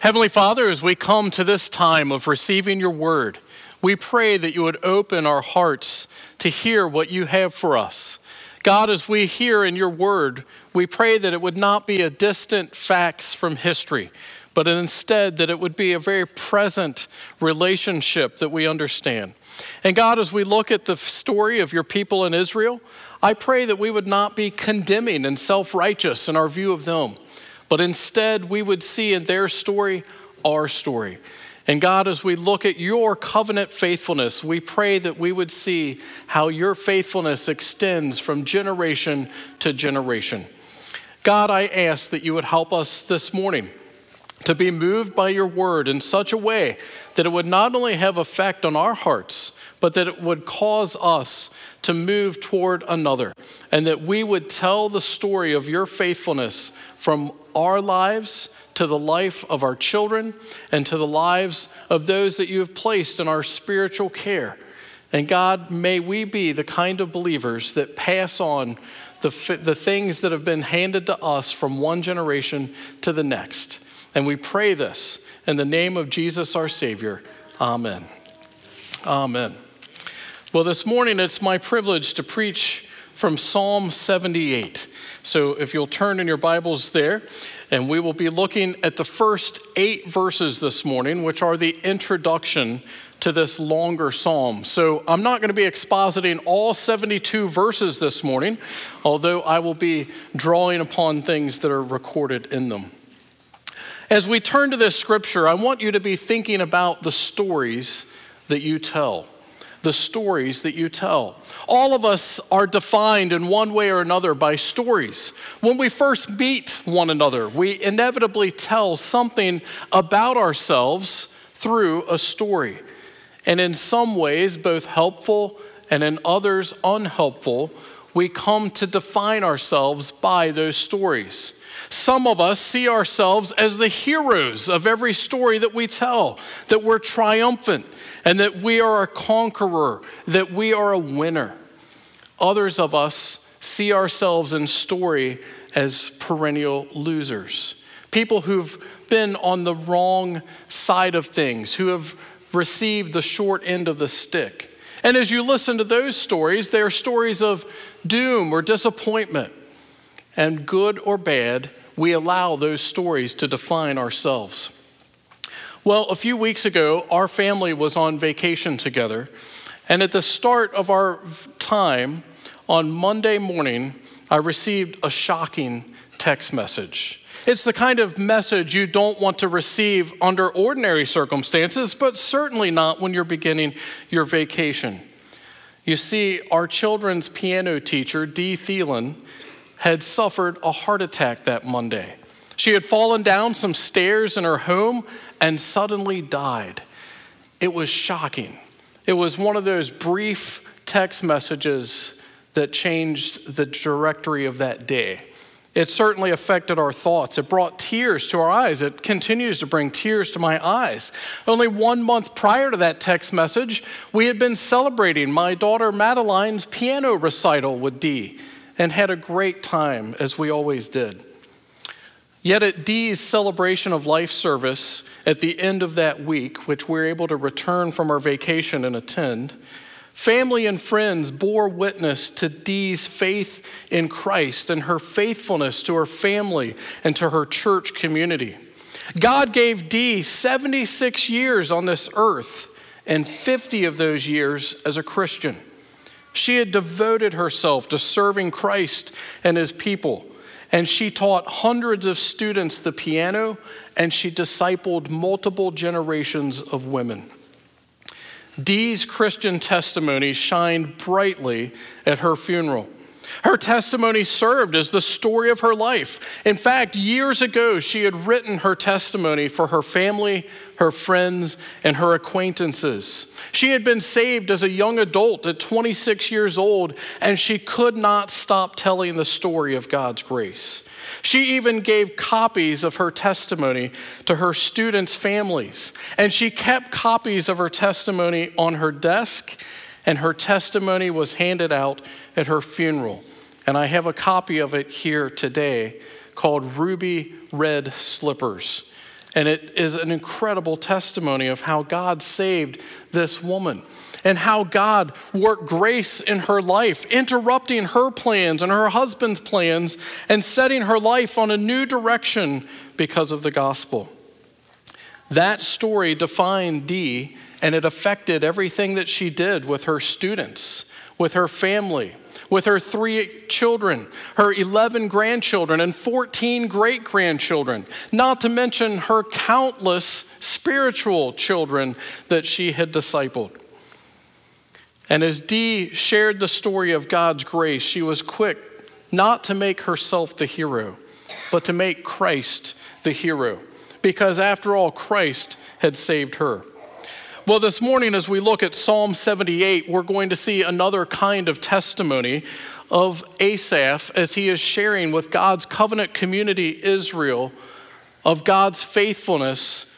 Heavenly Father, as we come to this time of receiving your word, we pray that you would open our hearts to hear what you have for us. God, as we hear in your word, we pray that it would not be a distant facts from history, but instead that it would be a very present relationship that we understand. And God, as we look at the story of your people in Israel, I pray that we would not be condemning and self righteous in our view of them, but instead we would see in their story our story. And God, as we look at your covenant faithfulness, we pray that we would see how your faithfulness extends from generation to generation. God, I ask that you would help us this morning to be moved by your word in such a way that it would not only have effect on our hearts, but that it would cause us to move toward another, and that we would tell the story of your faithfulness from our lives to the life of our children and to the lives of those that you have placed in our spiritual care. And God, may we be the kind of believers that pass on the, the things that have been handed to us from one generation to the next. And we pray this in the name of Jesus our Savior. Amen. Amen. Well, this morning it's my privilege to preach from Psalm 78. So if you'll turn in your Bibles there, and we will be looking at the first eight verses this morning, which are the introduction to this longer psalm. So I'm not going to be expositing all 72 verses this morning, although I will be drawing upon things that are recorded in them. As we turn to this scripture, I want you to be thinking about the stories that you tell. The stories that you tell. All of us are defined in one way or another by stories. When we first meet one another, we inevitably tell something about ourselves through a story. And in some ways, both helpful and in others, unhelpful, we come to define ourselves by those stories. Some of us see ourselves as the heroes of every story that we tell, that we're triumphant and that we are a conqueror, that we are a winner. Others of us see ourselves in story as perennial losers, people who've been on the wrong side of things, who have received the short end of the stick. And as you listen to those stories, they are stories of doom or disappointment. And good or bad, we allow those stories to define ourselves. Well, a few weeks ago, our family was on vacation together. And at the start of our time, on Monday morning, I received a shocking text message. It's the kind of message you don't want to receive under ordinary circumstances, but certainly not when you're beginning your vacation. You see, our children's piano teacher, Dee Thielen, had suffered a heart attack that Monday. She had fallen down some stairs in her home and suddenly died. It was shocking. It was one of those brief text messages that changed the trajectory of that day. It certainly affected our thoughts. It brought tears to our eyes. It continues to bring tears to my eyes. Only one month prior to that text message, we had been celebrating my daughter Madeline's piano recital with Dee and had a great time, as we always did. Yet at Dee's celebration of life service at the end of that week, which we we're able to return from our vacation and attend, Family and friends bore witness to Dee's faith in Christ and her faithfulness to her family and to her church community. God gave Dee 76 years on this earth and 50 of those years as a Christian. She had devoted herself to serving Christ and his people, and she taught hundreds of students the piano, and she discipled multiple generations of women. Dee's Christian testimony shined brightly at her funeral. Her testimony served as the story of her life. In fact, years ago, she had written her testimony for her family, her friends, and her acquaintances. She had been saved as a young adult at 26 years old, and she could not stop telling the story of God's grace. She even gave copies of her testimony to her students' families, and she kept copies of her testimony on her desk, and her testimony was handed out at her funeral. And I have a copy of it here today called Ruby Red Slippers. And it is an incredible testimony of how God saved this woman and how God worked grace in her life, interrupting her plans and her husband's plans and setting her life on a new direction because of the gospel. That story defined Dee and it affected everything that she did with her students, with her family, with her three children, her 11 grandchildren, and 14 great grandchildren, not to mention her countless spiritual children that she had discipled. And as Dee shared the story of God's grace, she was quick not to make herself the hero, but to make Christ the hero, because after all, Christ had saved her. Well, this morning, as we look at Psalm 78, we're going to see another kind of testimony of Asaph as he is sharing with God's covenant community, Israel, of God's faithfulness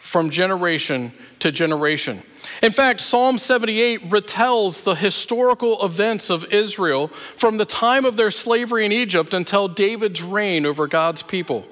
from generation to generation. In fact, Psalm 78 retells the historical events of Israel from the time of their slavery in Egypt until David's reign over God's people.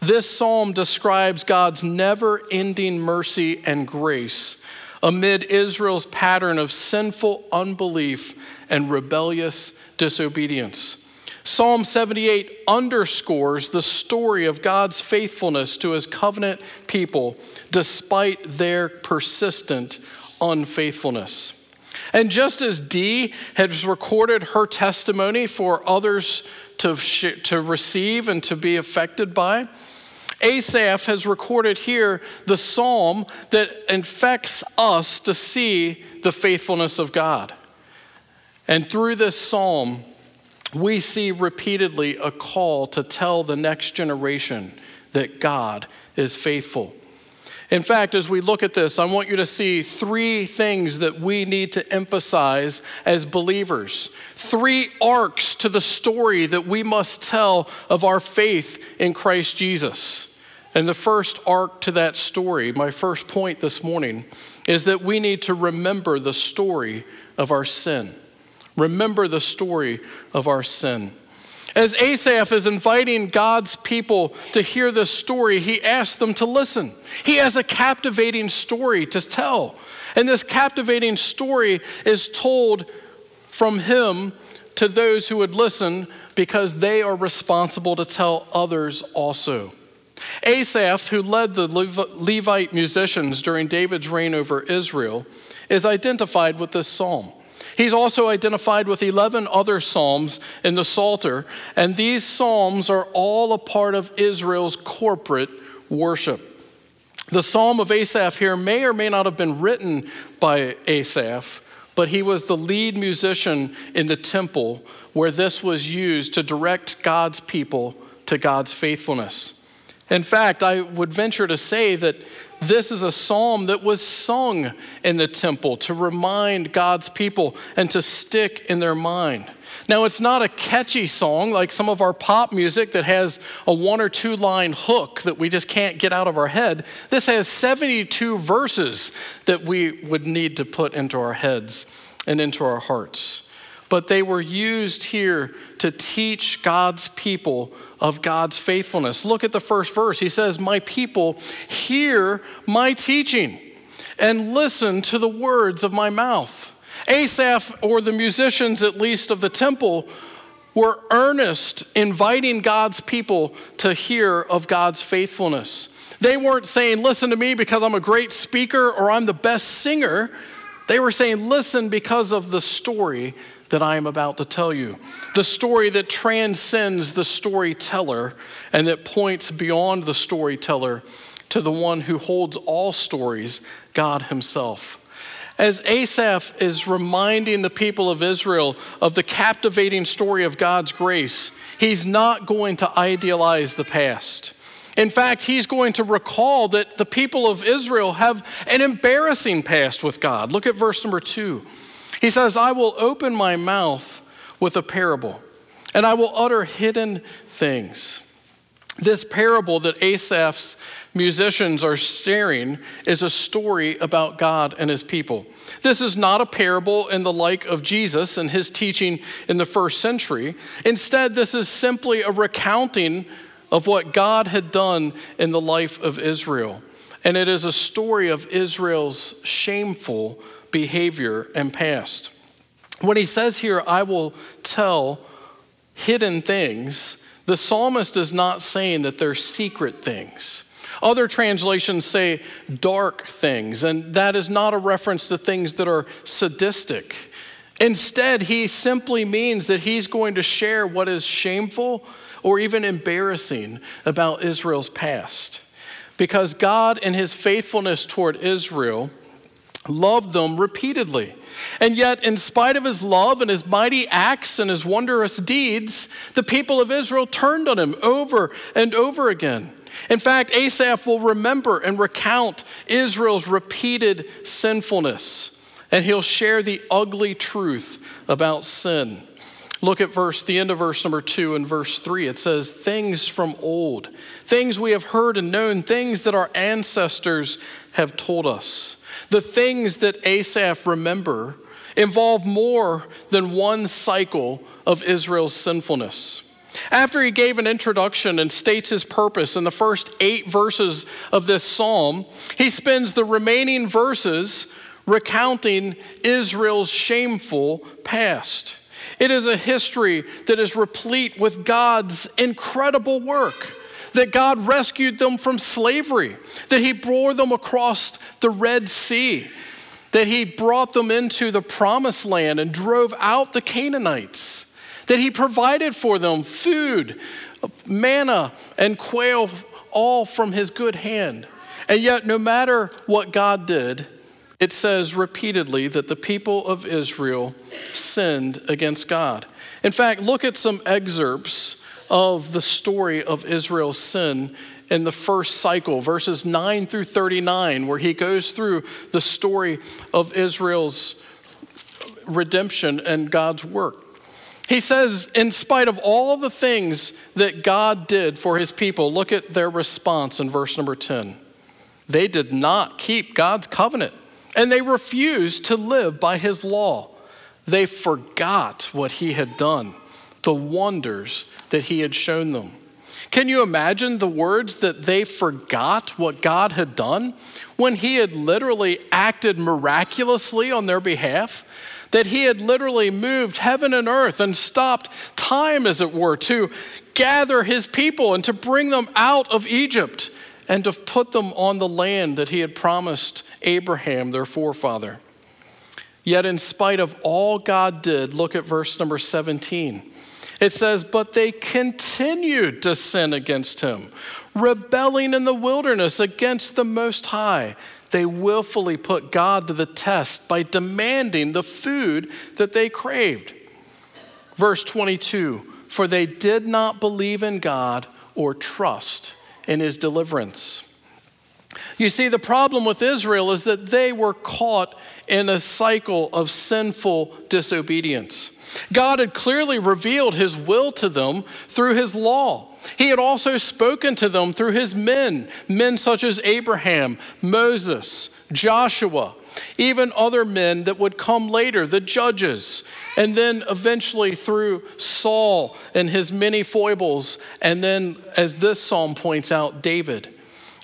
This psalm describes God's never ending mercy and grace amid Israel's pattern of sinful unbelief and rebellious disobedience. Psalm 78 underscores the story of God's faithfulness to his covenant people despite their persistent unfaithfulness. And just as Dee has recorded her testimony for others to, to receive and to be affected by, Asaph has recorded here the psalm that infects us to see the faithfulness of God. And through this psalm, we see repeatedly a call to tell the next generation that God is faithful. In fact, as we look at this, I want you to see three things that we need to emphasize as believers. Three arcs to the story that we must tell of our faith in Christ Jesus. And the first arc to that story, my first point this morning, is that we need to remember the story of our sin. Remember the story of our sin. As Asaph is inviting God's people to hear this story, he asks them to listen. He has a captivating story to tell. And this captivating story is told from him to those who would listen because they are responsible to tell others also. Asaph, who led the Levite musicians during David's reign over Israel, is identified with this psalm. He's also identified with 11 other psalms in the Psalter, and these psalms are all a part of Israel's corporate worship. The psalm of Asaph here may or may not have been written by Asaph, but he was the lead musician in the temple where this was used to direct God's people to God's faithfulness. In fact, I would venture to say that this is a psalm that was sung in the temple to remind God's people and to stick in their mind. Now, it's not a catchy song like some of our pop music that has a one or two line hook that we just can't get out of our head. This has 72 verses that we would need to put into our heads and into our hearts. But they were used here to teach God's people of God's faithfulness. Look at the first verse. He says, My people, hear my teaching and listen to the words of my mouth. Asaph, or the musicians at least of the temple, were earnest, inviting God's people to hear of God's faithfulness. They weren't saying, Listen to me because I'm a great speaker or I'm the best singer. They were saying, Listen because of the story that I am about to tell you. The story that transcends the storyteller and that points beyond the storyteller to the one who holds all stories, God Himself. As Asaph is reminding the people of Israel of the captivating story of God's grace, he's not going to idealize the past. In fact, he's going to recall that the people of Israel have an embarrassing past with God. Look at verse number two. He says, I will open my mouth with a parable, and I will utter hidden things. This parable that Asaph's musicians are sharing is a story about God and his people. This is not a parable in the like of Jesus and his teaching in the first century. Instead, this is simply a recounting of what God had done in the life of Israel. And it is a story of Israel's shameful behavior and past. When he says here, I will tell hidden things, the psalmist is not saying that they're secret things. Other translations say dark things, and that is not a reference to things that are sadistic. Instead, he simply means that he's going to share what is shameful or even embarrassing about Israel's past. Because God, in his faithfulness toward Israel, loved them repeatedly. And yet, in spite of his love and his mighty acts and his wondrous deeds, the people of Israel turned on him over and over again. In fact, Asaph will remember and recount Israel's repeated sinfulness, and he'll share the ugly truth about sin. Look at verse, the end of verse number two and verse three. It says, Things from old, things we have heard and known, things that our ancestors have told us. The things that Asaph remember involve more than one cycle of Israel's sinfulness. After he gave an introduction and states his purpose in the first eight verses of this psalm, he spends the remaining verses recounting Israel's shameful past. It is a history that is replete with God's incredible work. That God rescued them from slavery, that He bore them across the Red Sea, that He brought them into the promised land and drove out the Canaanites that He provided for them food, manna, and quail, all from His good hand. And yet, no matter what God did, it says repeatedly that the people of Israel sinned against God. In fact, look at some excerpts of the story of Israel's sin in the first cycle, verses 9 through 39, where he goes through the story of Israel's redemption and God's work. He says, in spite of all the things that God did for his people, look at their response in verse number 10. They did not keep God's covenant, and they refused to live by his law. They forgot what he had done, the wonders that he had shown them. Can you imagine the words that they forgot what God had done when he had literally acted miraculously on their behalf? that he had literally moved heaven and earth and stopped time, as it were, to gather his people and to bring them out of Egypt and to put them on the land that he had promised Abraham, their forefather. Yet, in spite of all God did, look at verse number 17. It says, But they continued to sin against him, rebelling in the wilderness against the Most High they willfully put God to the test by demanding the food that they craved. Verse 22 For they did not believe in God or trust in his deliverance. You see, the problem with Israel is that they were caught in a cycle of sinful disobedience. God had clearly revealed his will to them through his law. He had also spoken to them through his men, men such as Abraham, Moses, Joshua, even other men that would come later, the judges, and then eventually through Saul and his many foibles, and then, as this psalm points out, David.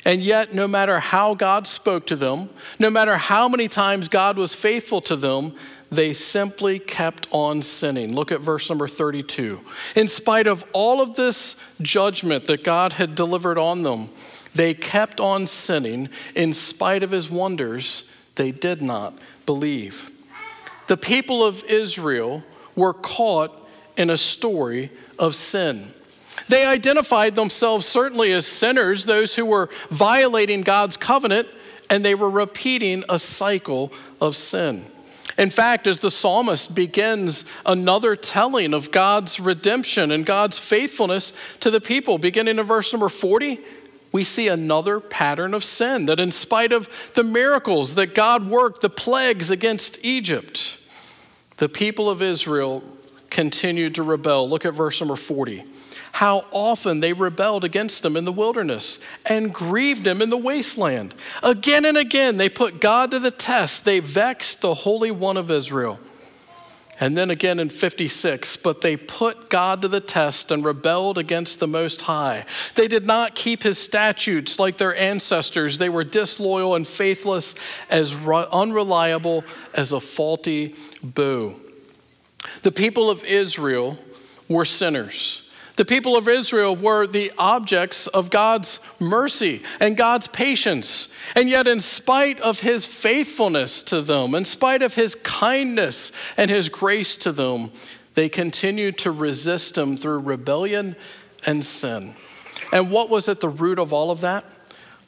And yet, no matter how God spoke to them, no matter how many times God was faithful to them, they simply kept on sinning. Look at verse number 32. In spite of all of this judgment that God had delivered on them, they kept on sinning. In spite of his wonders, they did not believe. The people of Israel were caught in a story of sin. They identified themselves certainly as sinners, those who were violating God's covenant, and they were repeating a cycle of sin. In fact, as the psalmist begins another telling of God's redemption and God's faithfulness to the people, beginning in verse number 40, we see another pattern of sin that, in spite of the miracles that God worked, the plagues against Egypt, the people of Israel continued to rebel. Look at verse number 40 how often they rebelled against him in the wilderness and grieved him in the wasteland. Again and again, they put God to the test. They vexed the Holy One of Israel. And then again in 56, but they put God to the test and rebelled against the Most High. They did not keep his statutes like their ancestors. They were disloyal and faithless, as unreliable as a faulty bow. The people of Israel were sinners. The people of Israel were the objects of God's mercy and God's patience. And yet, in spite of his faithfulness to them, in spite of his kindness and his grace to them, they continued to resist him through rebellion and sin. And what was at the root of all of that?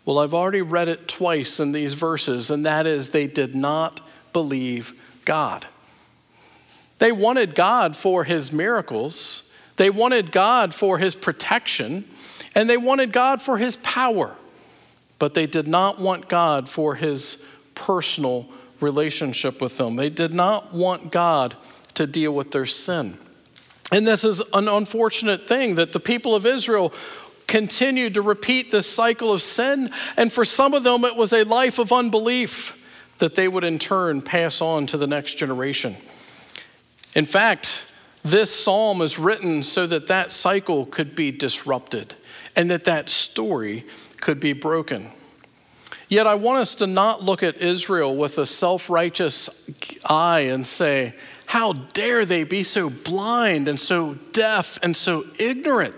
Well, I've already read it twice in these verses, and that is they did not believe God. They wanted God for his miracles. They wanted God for his protection and they wanted God for his power, but they did not want God for his personal relationship with them. They did not want God to deal with their sin. And this is an unfortunate thing that the people of Israel continued to repeat this cycle of sin. And for some of them, it was a life of unbelief that they would in turn pass on to the next generation. In fact, this psalm is written so that that cycle could be disrupted and that that story could be broken. Yet I want us to not look at Israel with a self righteous eye and say, How dare they be so blind and so deaf and so ignorant?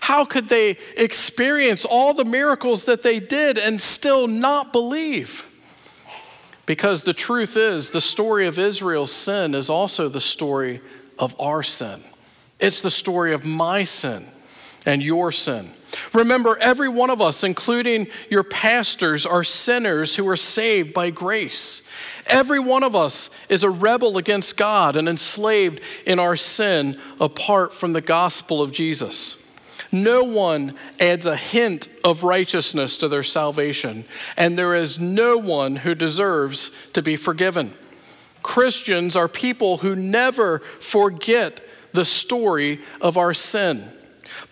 How could they experience all the miracles that they did and still not believe? Because the truth is, the story of Israel's sin is also the story of our sin. It's the story of my sin and your sin. Remember, every one of us, including your pastors, are sinners who are saved by grace. Every one of us is a rebel against God and enslaved in our sin apart from the gospel of Jesus. No one adds a hint of righteousness to their salvation, and there is no one who deserves to be forgiven. Christians are people who never forget the story of our sin.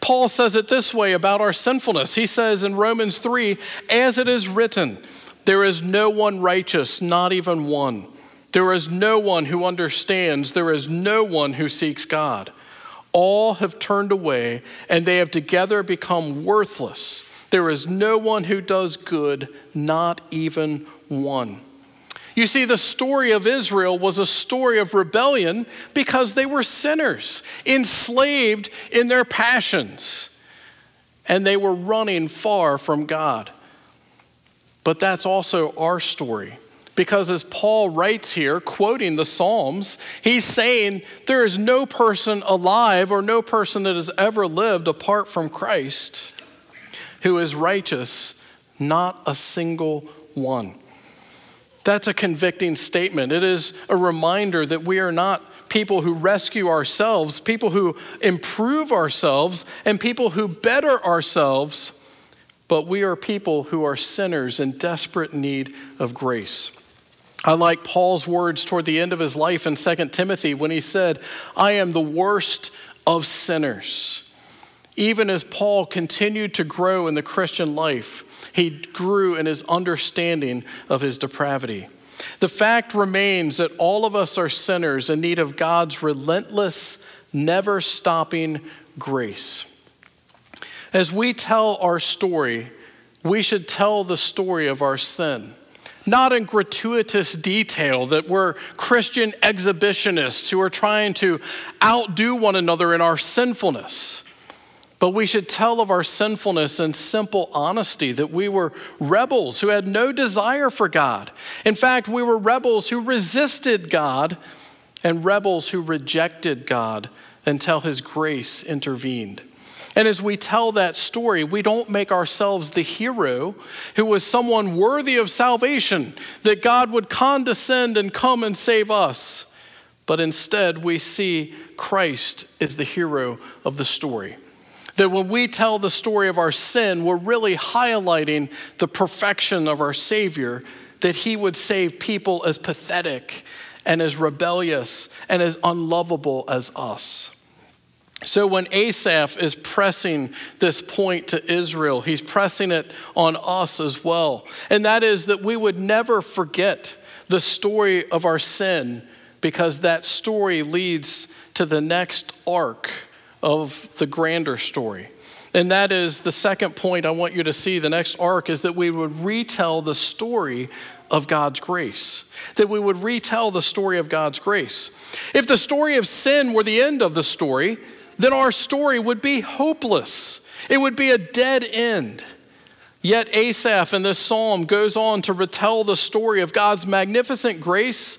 Paul says it this way about our sinfulness. He says in Romans 3 As it is written, there is no one righteous, not even one. There is no one who understands. There is no one who seeks God. All have turned away, and they have together become worthless. There is no one who does good, not even one. You see, the story of Israel was a story of rebellion because they were sinners, enslaved in their passions, and they were running far from God. But that's also our story. Because as Paul writes here, quoting the Psalms, he's saying there is no person alive or no person that has ever lived apart from Christ who is righteous, not a single one. That's a convicting statement. It is a reminder that we are not people who rescue ourselves, people who improve ourselves, and people who better ourselves, but we are people who are sinners in desperate need of grace. I like Paul's words toward the end of his life in 2 Timothy when he said, I am the worst of sinners. Even as Paul continued to grow in the Christian life, he grew in his understanding of his depravity. The fact remains that all of us are sinners in need of God's relentless, never stopping grace. As we tell our story, we should tell the story of our sin. Not in gratuitous detail that we're Christian exhibitionists who are trying to outdo one another in our sinfulness but we should tell of our sinfulness in simple honesty that we were rebels who had no desire for God. In fact, we were rebels who resisted God and rebels who rejected God until his grace intervened. And as we tell that story, we don't make ourselves the hero who was someone worthy of salvation, that God would condescend and come and save us. But instead, we see Christ as the hero of the story. That when we tell the story of our sin, we're really highlighting the perfection of our Savior, that He would save people as pathetic and as rebellious and as unlovable as us. So when Asaph is pressing this point to Israel, he's pressing it on us as well. And that is that we would never forget the story of our sin because that story leads to the next arc of the grander story. And that is the second point I want you to see. The next arc is that we would retell the story of God's grace. That we would retell the story of God's grace. If the story of sin were the end of the story, then our story would be hopeless. It would be a dead end. Yet Asaph in this psalm goes on to retell the story of God's magnificent grace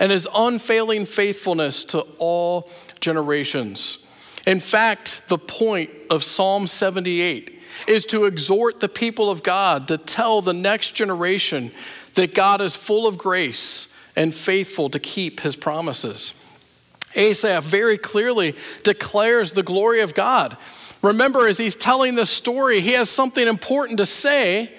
and his unfailing faithfulness to all generations. In fact, the point of Psalm 78 is to exhort the people of God to tell the next generation that God is full of grace and faithful to keep his promises. Asaph very clearly declares the glory of God. Remember, as he's telling this story, he has something important to say,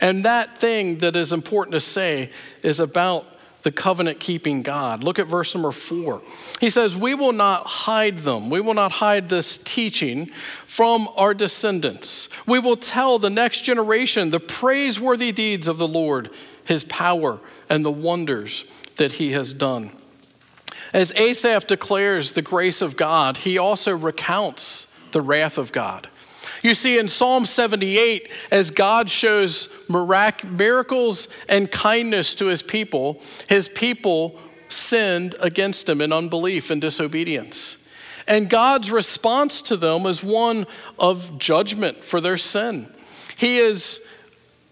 and that thing that is important to say is about the covenant keeping God. Look at verse number four. He says, We will not hide them. We will not hide this teaching from our descendants. We will tell the next generation the praiseworthy deeds of the Lord, his power, and the wonders that he has done. As Asaph declares the grace of God, he also recounts the wrath of God. You see, in Psalm 78, as God shows mirac- miracles and kindness to his people, his people sinned against him in unbelief and disobedience. And God's response to them is one of judgment for their sin. He is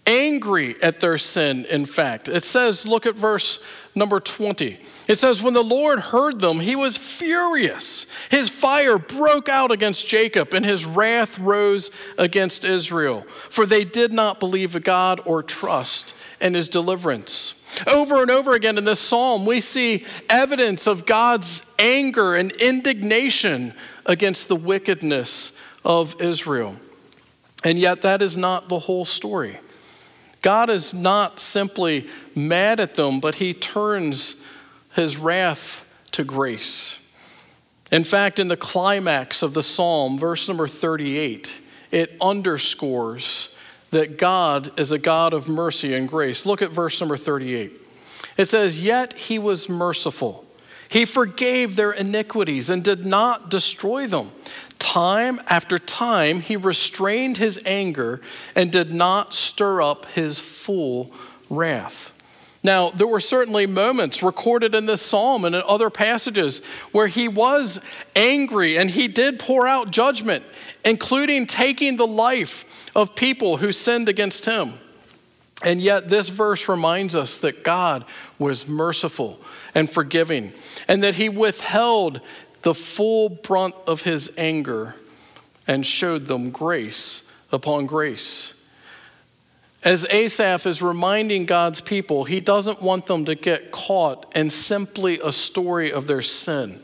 angry at their sin, in fact. It says, look at verse number 20. It says, When the Lord heard them, he was furious. His fire broke out against Jacob, and his wrath rose against Israel, for they did not believe God or trust in his deliverance. Over and over again in this psalm, we see evidence of God's anger and indignation against the wickedness of Israel. And yet, that is not the whole story. God is not simply mad at them, but he turns his wrath to grace. In fact, in the climax of the psalm, verse number 38, it underscores that God is a God of mercy and grace. Look at verse number 38. It says, Yet he was merciful. He forgave their iniquities and did not destroy them. Time after time, he restrained his anger and did not stir up his full wrath. Now, there were certainly moments recorded in this psalm and in other passages where he was angry and he did pour out judgment, including taking the life of people who sinned against him. And yet, this verse reminds us that God was merciful and forgiving, and that he withheld the full brunt of his anger and showed them grace upon grace. As Asaph is reminding God's people, he doesn't want them to get caught in simply a story of their sin.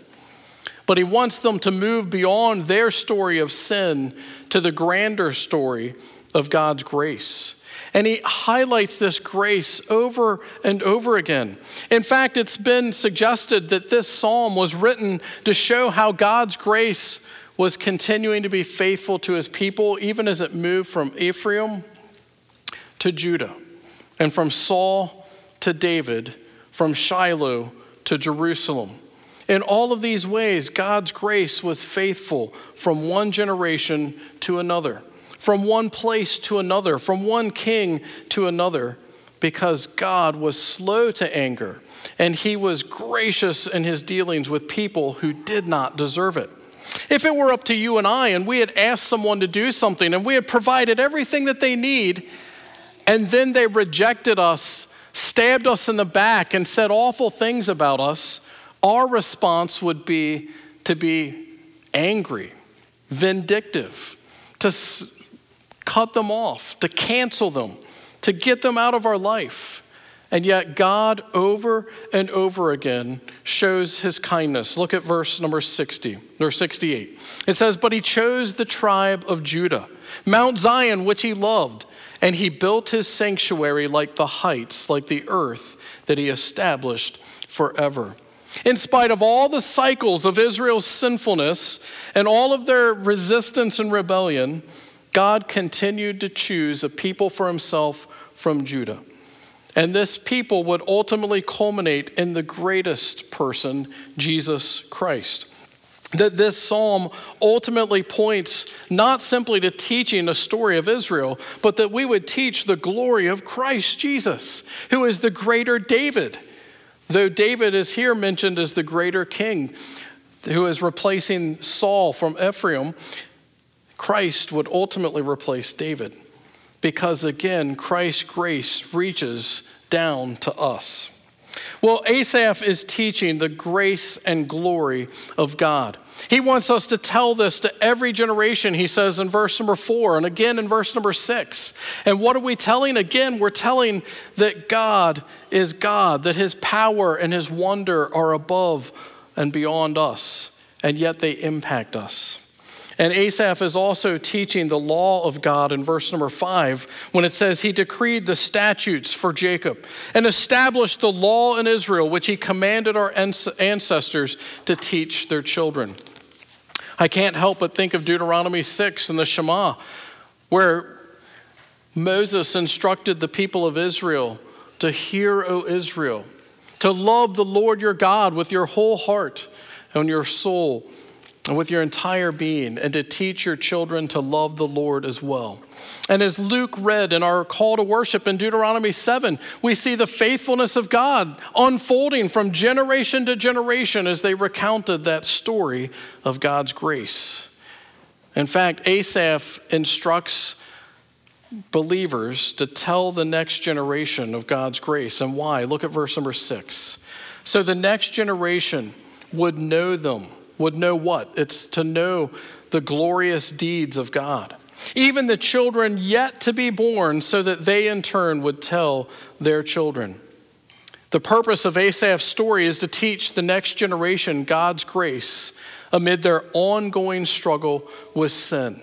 But he wants them to move beyond their story of sin to the grander story of God's grace. And he highlights this grace over and over again. In fact, it's been suggested that this psalm was written to show how God's grace was continuing to be faithful to his people, even as it moved from Ephraim to Judah, and from Saul to David, from Shiloh to Jerusalem. In all of these ways, God's grace was faithful from one generation to another, from one place to another, from one king to another, because God was slow to anger and he was gracious in his dealings with people who did not deserve it. If it were up to you and I, and we had asked someone to do something and we had provided everything that they need, and then they rejected us, stabbed us in the back, and said awful things about us, our response would be to be angry, vindictive, to s- cut them off, to cancel them, to get them out of our life. And yet, God over and over again shows his kindness. Look at verse number 60 or 68. It says, But he chose the tribe of Judah, Mount Zion, which he loved and he built his sanctuary like the heights, like the earth that he established forever. In spite of all the cycles of Israel's sinfulness and all of their resistance and rebellion, God continued to choose a people for himself from Judah. And this people would ultimately culminate in the greatest person, Jesus Christ. That this psalm ultimately points not simply to teaching a story of Israel, but that we would teach the glory of Christ Jesus, who is the greater David. Though David is here mentioned as the greater king, who is replacing Saul from Ephraim, Christ would ultimately replace David because again, Christ's grace reaches down to us. Well, Asaph is teaching the grace and glory of God. He wants us to tell this to every generation, he says in verse number four, and again in verse number six. And what are we telling? Again, we're telling that God is God, that his power and his wonder are above and beyond us, and yet they impact us. And Asaph is also teaching the law of God in verse number five when it says, He decreed the statutes for Jacob and established the law in Israel, which He commanded our ancestors to teach their children. I can't help but think of Deuteronomy 6 and the Shema, where Moses instructed the people of Israel to hear, O Israel, to love the Lord your God with your whole heart and your soul and with your entire being, and to teach your children to love the Lord as well. And as Luke read in our call to worship in Deuteronomy 7, we see the faithfulness of God unfolding from generation to generation as they recounted that story of God's grace. In fact, Asaph instructs believers to tell the next generation of God's grace. And why? Look at verse number six. So the next generation would know them would know what? It's to know the glorious deeds of God. Even the children yet to be born, so that they in turn would tell their children. The purpose of Asaph's story is to teach the next generation God's grace amid their ongoing struggle with sin.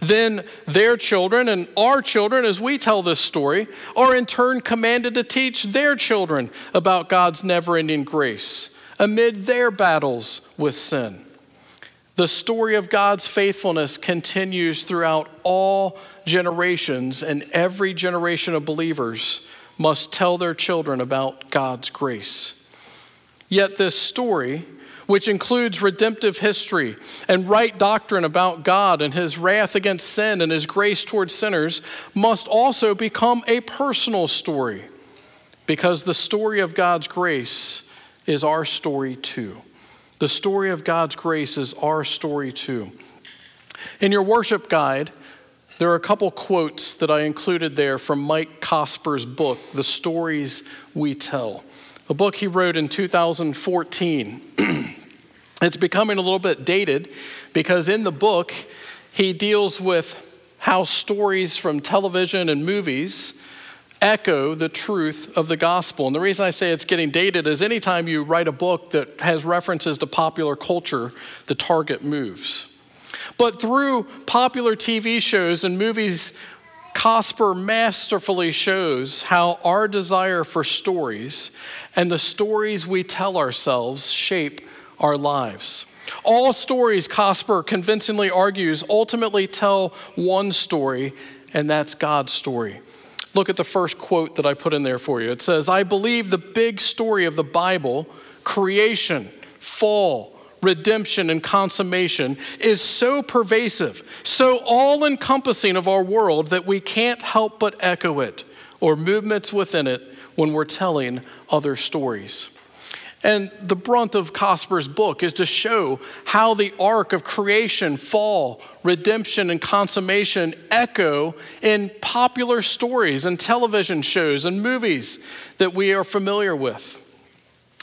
Then their children and our children, as we tell this story, are in turn commanded to teach their children about God's never ending grace amid their battles with sin. The story of God's faithfulness continues throughout all generations, and every generation of believers must tell their children about God's grace. Yet, this story, which includes redemptive history and right doctrine about God and his wrath against sin and his grace towards sinners, must also become a personal story because the story of God's grace is our story too. The story of God's grace is our story too. In your worship guide, there are a couple quotes that I included there from Mike Cosper's book, The Stories We Tell, a book he wrote in 2014. it's becoming a little bit dated because in the book, he deals with how stories from television and movies echo the truth of the gospel. And the reason I say it's getting dated is anytime you write a book that has references to popular culture, the target moves. But through popular TV shows and movies, Cosper masterfully shows how our desire for stories and the stories we tell ourselves shape our lives. All stories, Cosper convincingly argues, ultimately tell one story, and that's God's story. Look at the first quote that I put in there for you. It says, I believe the big story of the Bible, creation, fall, redemption, and consummation, is so pervasive, so all encompassing of our world that we can't help but echo it or movements within it when we're telling other stories. And the brunt of Cosper's book is to show how the arc of creation, fall, redemption, and consummation echo in popular stories and television shows and movies that we are familiar with.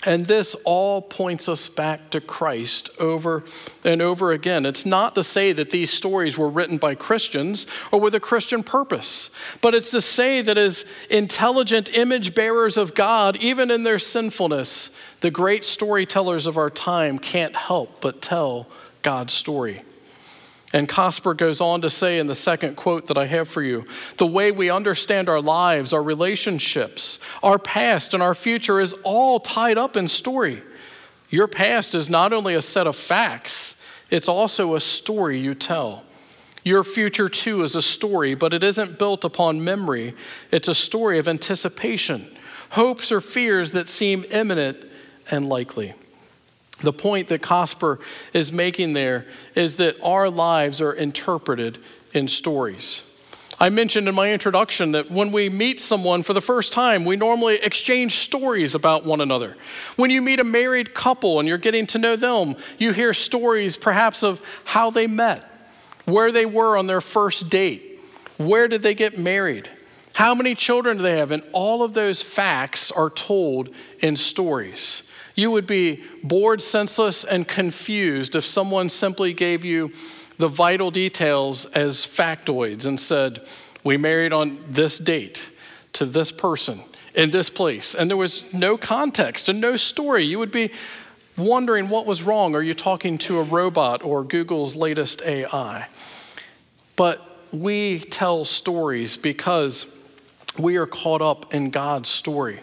And this all points us back to Christ over and over again. It's not to say that these stories were written by Christians or with a Christian purpose, but it's to say that as intelligent image bearers of God, even in their sinfulness, the great storytellers of our time can't help but tell God's story. And Cosper goes on to say in the second quote that I have for you the way we understand our lives, our relationships, our past, and our future is all tied up in story. Your past is not only a set of facts, it's also a story you tell. Your future, too, is a story, but it isn't built upon memory. It's a story of anticipation, hopes or fears that seem imminent and likely. The point that Cosper is making there is that our lives are interpreted in stories. I mentioned in my introduction that when we meet someone for the first time, we normally exchange stories about one another. When you meet a married couple and you're getting to know them, you hear stories perhaps of how they met, where they were on their first date, where did they get married, how many children do they have, and all of those facts are told in stories. You would be bored, senseless, and confused if someone simply gave you the vital details as factoids and said, We married on this date to this person in this place. And there was no context and no story. You would be wondering what was wrong. Are you talking to a robot or Google's latest AI? But we tell stories because we are caught up in God's story.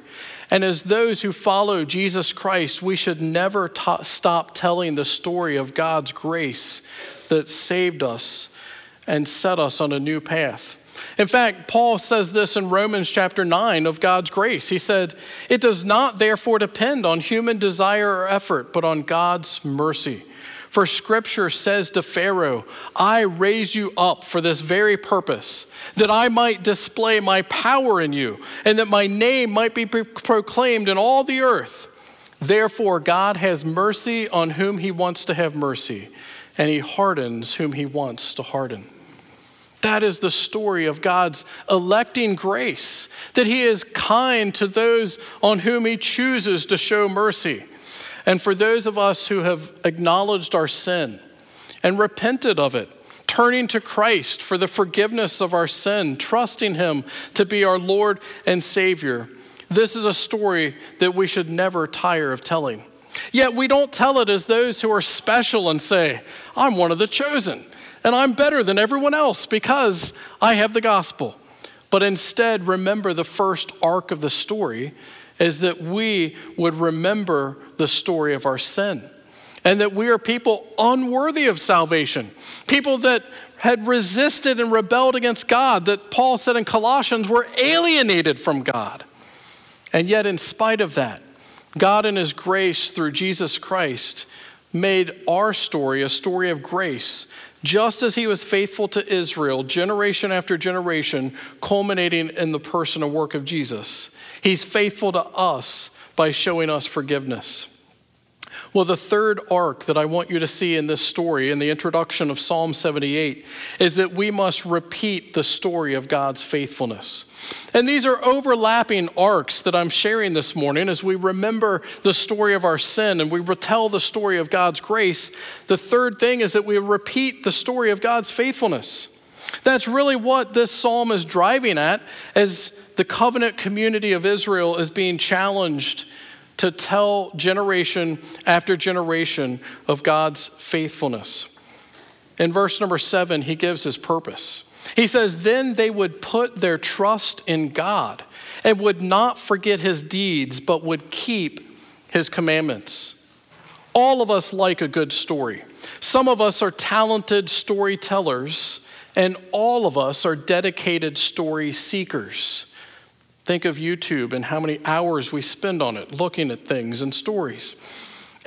And as those who follow Jesus Christ, we should never stop telling the story of God's grace that saved us and set us on a new path. In fact, Paul says this in Romans chapter 9 of God's grace. He said, It does not therefore depend on human desire or effort, but on God's mercy. For scripture says to Pharaoh, I raise you up for this very purpose, that I might display my power in you, and that my name might be proclaimed in all the earth. Therefore, God has mercy on whom he wants to have mercy and he hardens whom he wants to harden. That is the story of God's electing grace, that he is kind to those on whom he chooses to show mercy. And for those of us who have acknowledged our sin and repented of it, turning to Christ for the forgiveness of our sin, trusting him to be our Lord and Savior, this is a story that we should never tire of telling. Yet we don't tell it as those who are special and say, I'm one of the chosen, and I'm better than everyone else because I have the gospel. But instead, remember the first arc of the story is that we would remember the story of our sin and that we are people unworthy of salvation, people that had resisted and rebelled against God, that Paul said in Colossians were alienated from God. And yet, in spite of that, God, in His grace through Jesus Christ, made our story a story of grace, just as He was faithful to Israel, generation after generation, culminating in the person and work of Jesus. He's faithful to us by showing us forgiveness. Well, the third arc that I want you to see in this story, in the introduction of Psalm 78, is that we must repeat the story of God's faithfulness. And these are overlapping arcs that I'm sharing this morning as we remember the story of our sin and we retell the story of God's grace. The third thing is that we repeat the story of God's faithfulness. That's really what this psalm is driving at as the covenant community of Israel is being challenged to tell generation after generation of God's faithfulness. In verse number seven, he gives his purpose. He says, Then they would put their trust in God and would not forget his deeds, but would keep his commandments. All of us like a good story. Some of us are talented storytellers, and all of us are dedicated story seekers. Think of YouTube and how many hours we spend on it, looking at things and stories.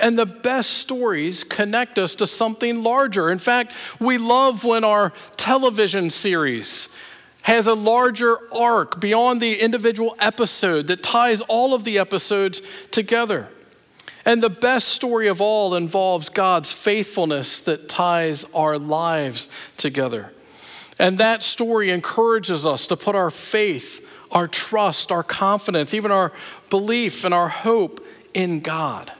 And the best stories connect us to something larger. In fact, we love when our television series has a larger arc beyond the individual episode that ties all of the episodes together. And the best story of all involves God's faithfulness that ties our lives together. And that story encourages us to put our faith our trust, our confidence, even our belief and our hope in God.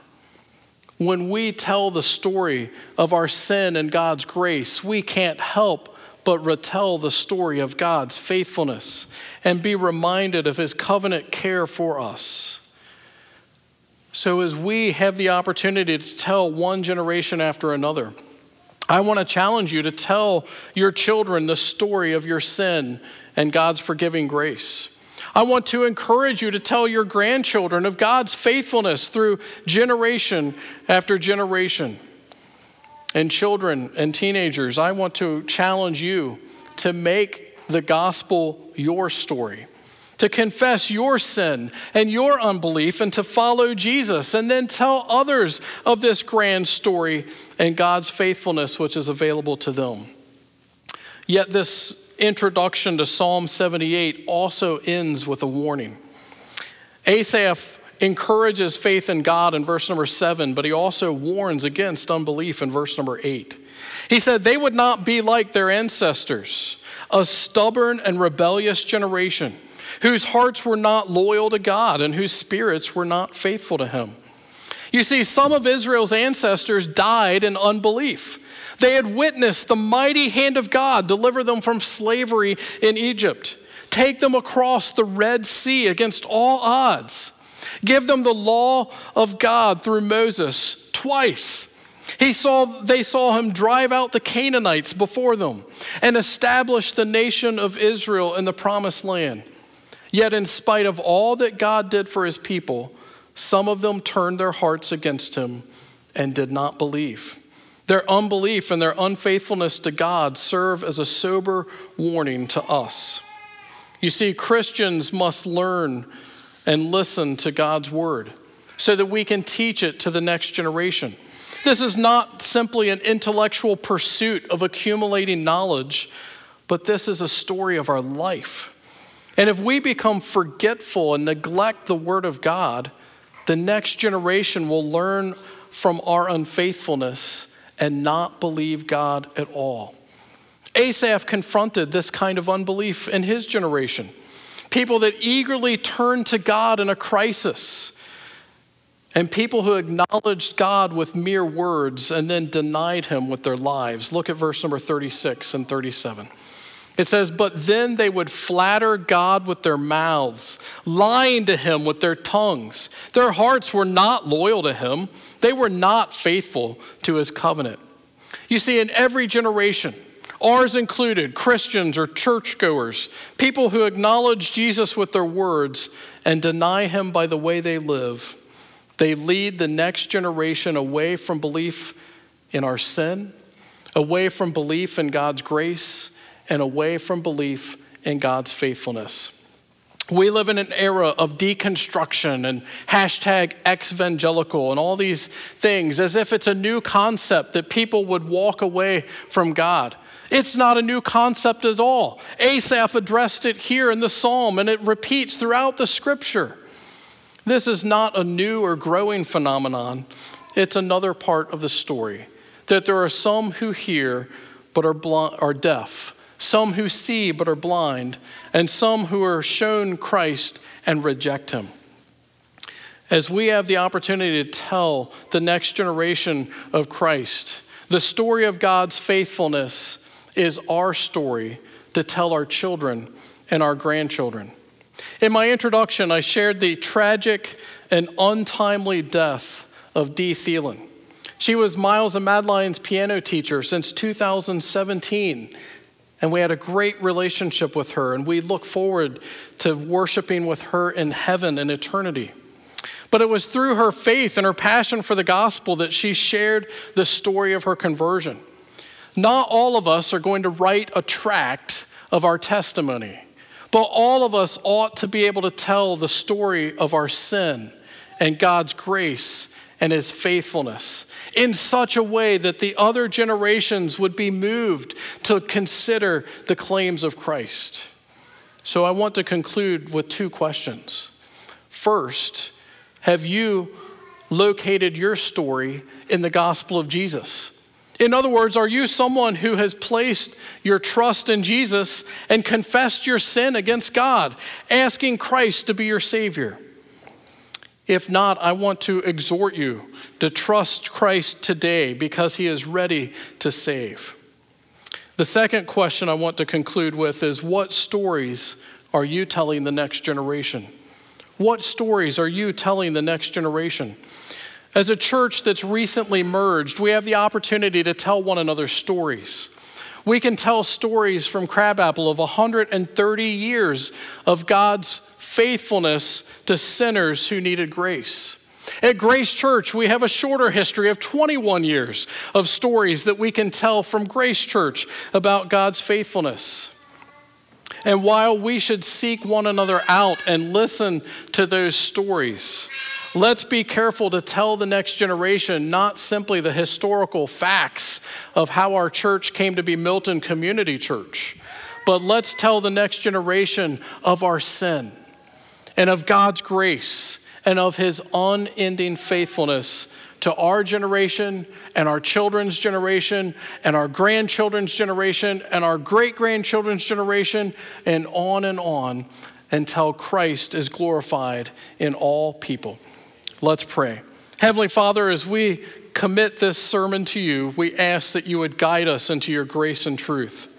When we tell the story of our sin and God's grace, we can't help but retell the story of God's faithfulness and be reminded of his covenant care for us. So, as we have the opportunity to tell one generation after another, I want to challenge you to tell your children the story of your sin and God's forgiving grace. I want to encourage you to tell your grandchildren of God's faithfulness through generation after generation. And children and teenagers, I want to challenge you to make the gospel your story. to confess your sin and your unbelief and to follow Jesus and then tell others of this grand story and God's faithfulness which is available to them. Yet this introduction to Psalm 78 also ends with a warning. Asaph encourages faith in God in verse number 7, but he also warns against unbelief in verse number 8. He said they would not be like their ancestors, a stubborn and rebellious generation whose hearts were not loyal to God and whose spirits were not faithful to Him. You see, some of Israel's ancestors died in unbelief. They had witnessed the mighty hand of God deliver them from slavery in Egypt, take them across the Red Sea against all odds, give them the law of God through Moses twice. He saw, they saw him drive out the Canaanites before them and establish the nation of Israel in the promised land. Yet, in spite of all that God did for his people, some of them turned their hearts against him and did not believe. Their unbelief and their unfaithfulness to God serve as a sober warning to us. You see, Christians must learn and listen to God's word so that we can teach it to the next generation. This is not simply an intellectual pursuit of accumulating knowledge, but this is a story of our life. And if we become forgetful and neglect the Word of God, the next generation will learn from our unfaithfulness and not believe God at all. Asaph confronted this kind of unbelief in his generation. People that eagerly turned to God in a crisis, and people who acknowledged God with mere words and then denied him with their lives. Look at verse number 36 and 37. It says, But then they would flatter God with their mouths, lying to him with their tongues. Their hearts were not loyal to him, they were not faithful to his covenant. You see, in every generation, ours included, Christians or churchgoers, people who acknowledge Jesus with their words and deny him by the way they live, they lead the next generation away from belief in our sin, away from belief in God's grace and away from belief in God's faithfulness. We live in an era of deconstruction and hashtag evangelical and all these things as if it's a new concept that people would walk away from God. It's not a new concept at all. Asaph addressed it here in the psalm and it repeats throughout the scripture. This is not a new or growing phenomenon, it's another part of the story that there are some who hear but are, are deaf some who see but are blind, and some who are shown Christ and reject him. As we have the opportunity to tell the next generation of Christ, the story of God's faithfulness is our story to tell our children and our grandchildren. In my introduction, I shared the tragic and untimely death of Dee Thielen. She was Miles and Madeline's piano teacher since 2017 and we had a great relationship with her, and we look forward to worshiping with her in heaven in eternity. But it was through her faith and her passion for the gospel that she shared the story of her conversion. Not all of us are going to write a tract of our testimony, but all of us ought to be able to tell the story of our sin and God's grace and his faithfulness in such a way that the other generations would be moved to consider the claims of Christ. So I want to conclude with two questions. First, have you located your story in the gospel of Jesus? In other words, are you someone who has placed your trust in Jesus and confessed your sin against God, asking Christ to be your Savior? If not, I want to exhort you to trust Christ today because he is ready to save. The second question I want to conclude with is what stories are you telling the next generation? What stories are you telling the next generation? As a church that's recently merged, we have the opportunity to tell one another stories. We can tell stories from Crabapple of 130 years of God's faithfulness to sinners who needed grace. At Grace Church, we have a shorter history of 21 years of stories that we can tell from Grace Church about God's faithfulness. And while we should seek one another out and listen to those stories, Let's be careful to tell the next generation not simply the historical facts of how our church came to be Milton Community Church, but let's tell the next generation of our sin and of God's grace and of his unending faithfulness to our generation and our children's generation and our grandchildren's generation and our great grandchildren's generation and on and on until Christ is glorified in all people. Let's pray. Heavenly Father, as we commit this sermon to you, we ask that you would guide us into your grace and truth.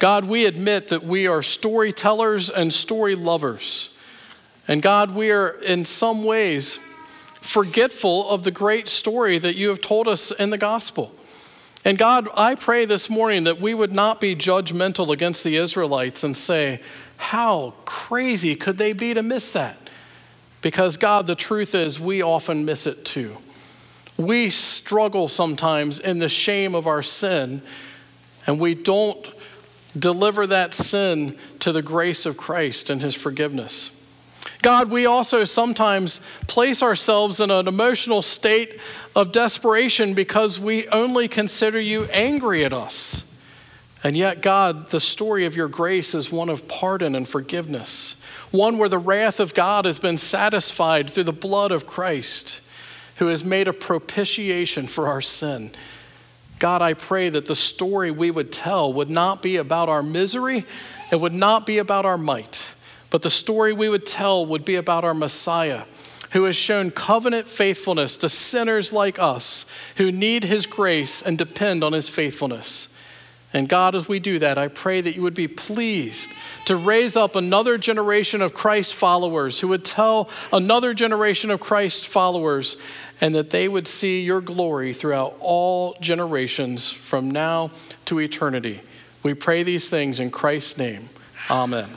God, we admit that we are storytellers and story lovers. And God, we are in some ways forgetful of the great story that you have told us in the gospel. And God, I pray this morning that we would not be judgmental against the Israelites and say, How crazy could they be to miss that? Because, God, the truth is, we often miss it too. We struggle sometimes in the shame of our sin, and we don't deliver that sin to the grace of Christ and his forgiveness. God, we also sometimes place ourselves in an emotional state of desperation because we only consider you angry at us. And yet, God, the story of your grace is one of pardon and forgiveness one where the wrath of God has been satisfied through the blood of Christ, who has made a propitiation for our sin. God, I pray that the story we would tell would not be about our misery, it would not be about our might, but the story we would tell would be about our Messiah who has shown covenant faithfulness to sinners like us who need his grace and depend on his faithfulness. And God, as we do that, I pray that you would be pleased to raise up another generation of Christ followers who would tell another generation of Christ followers, and that they would see your glory throughout all generations from now to eternity. We pray these things in Christ's name. Amen.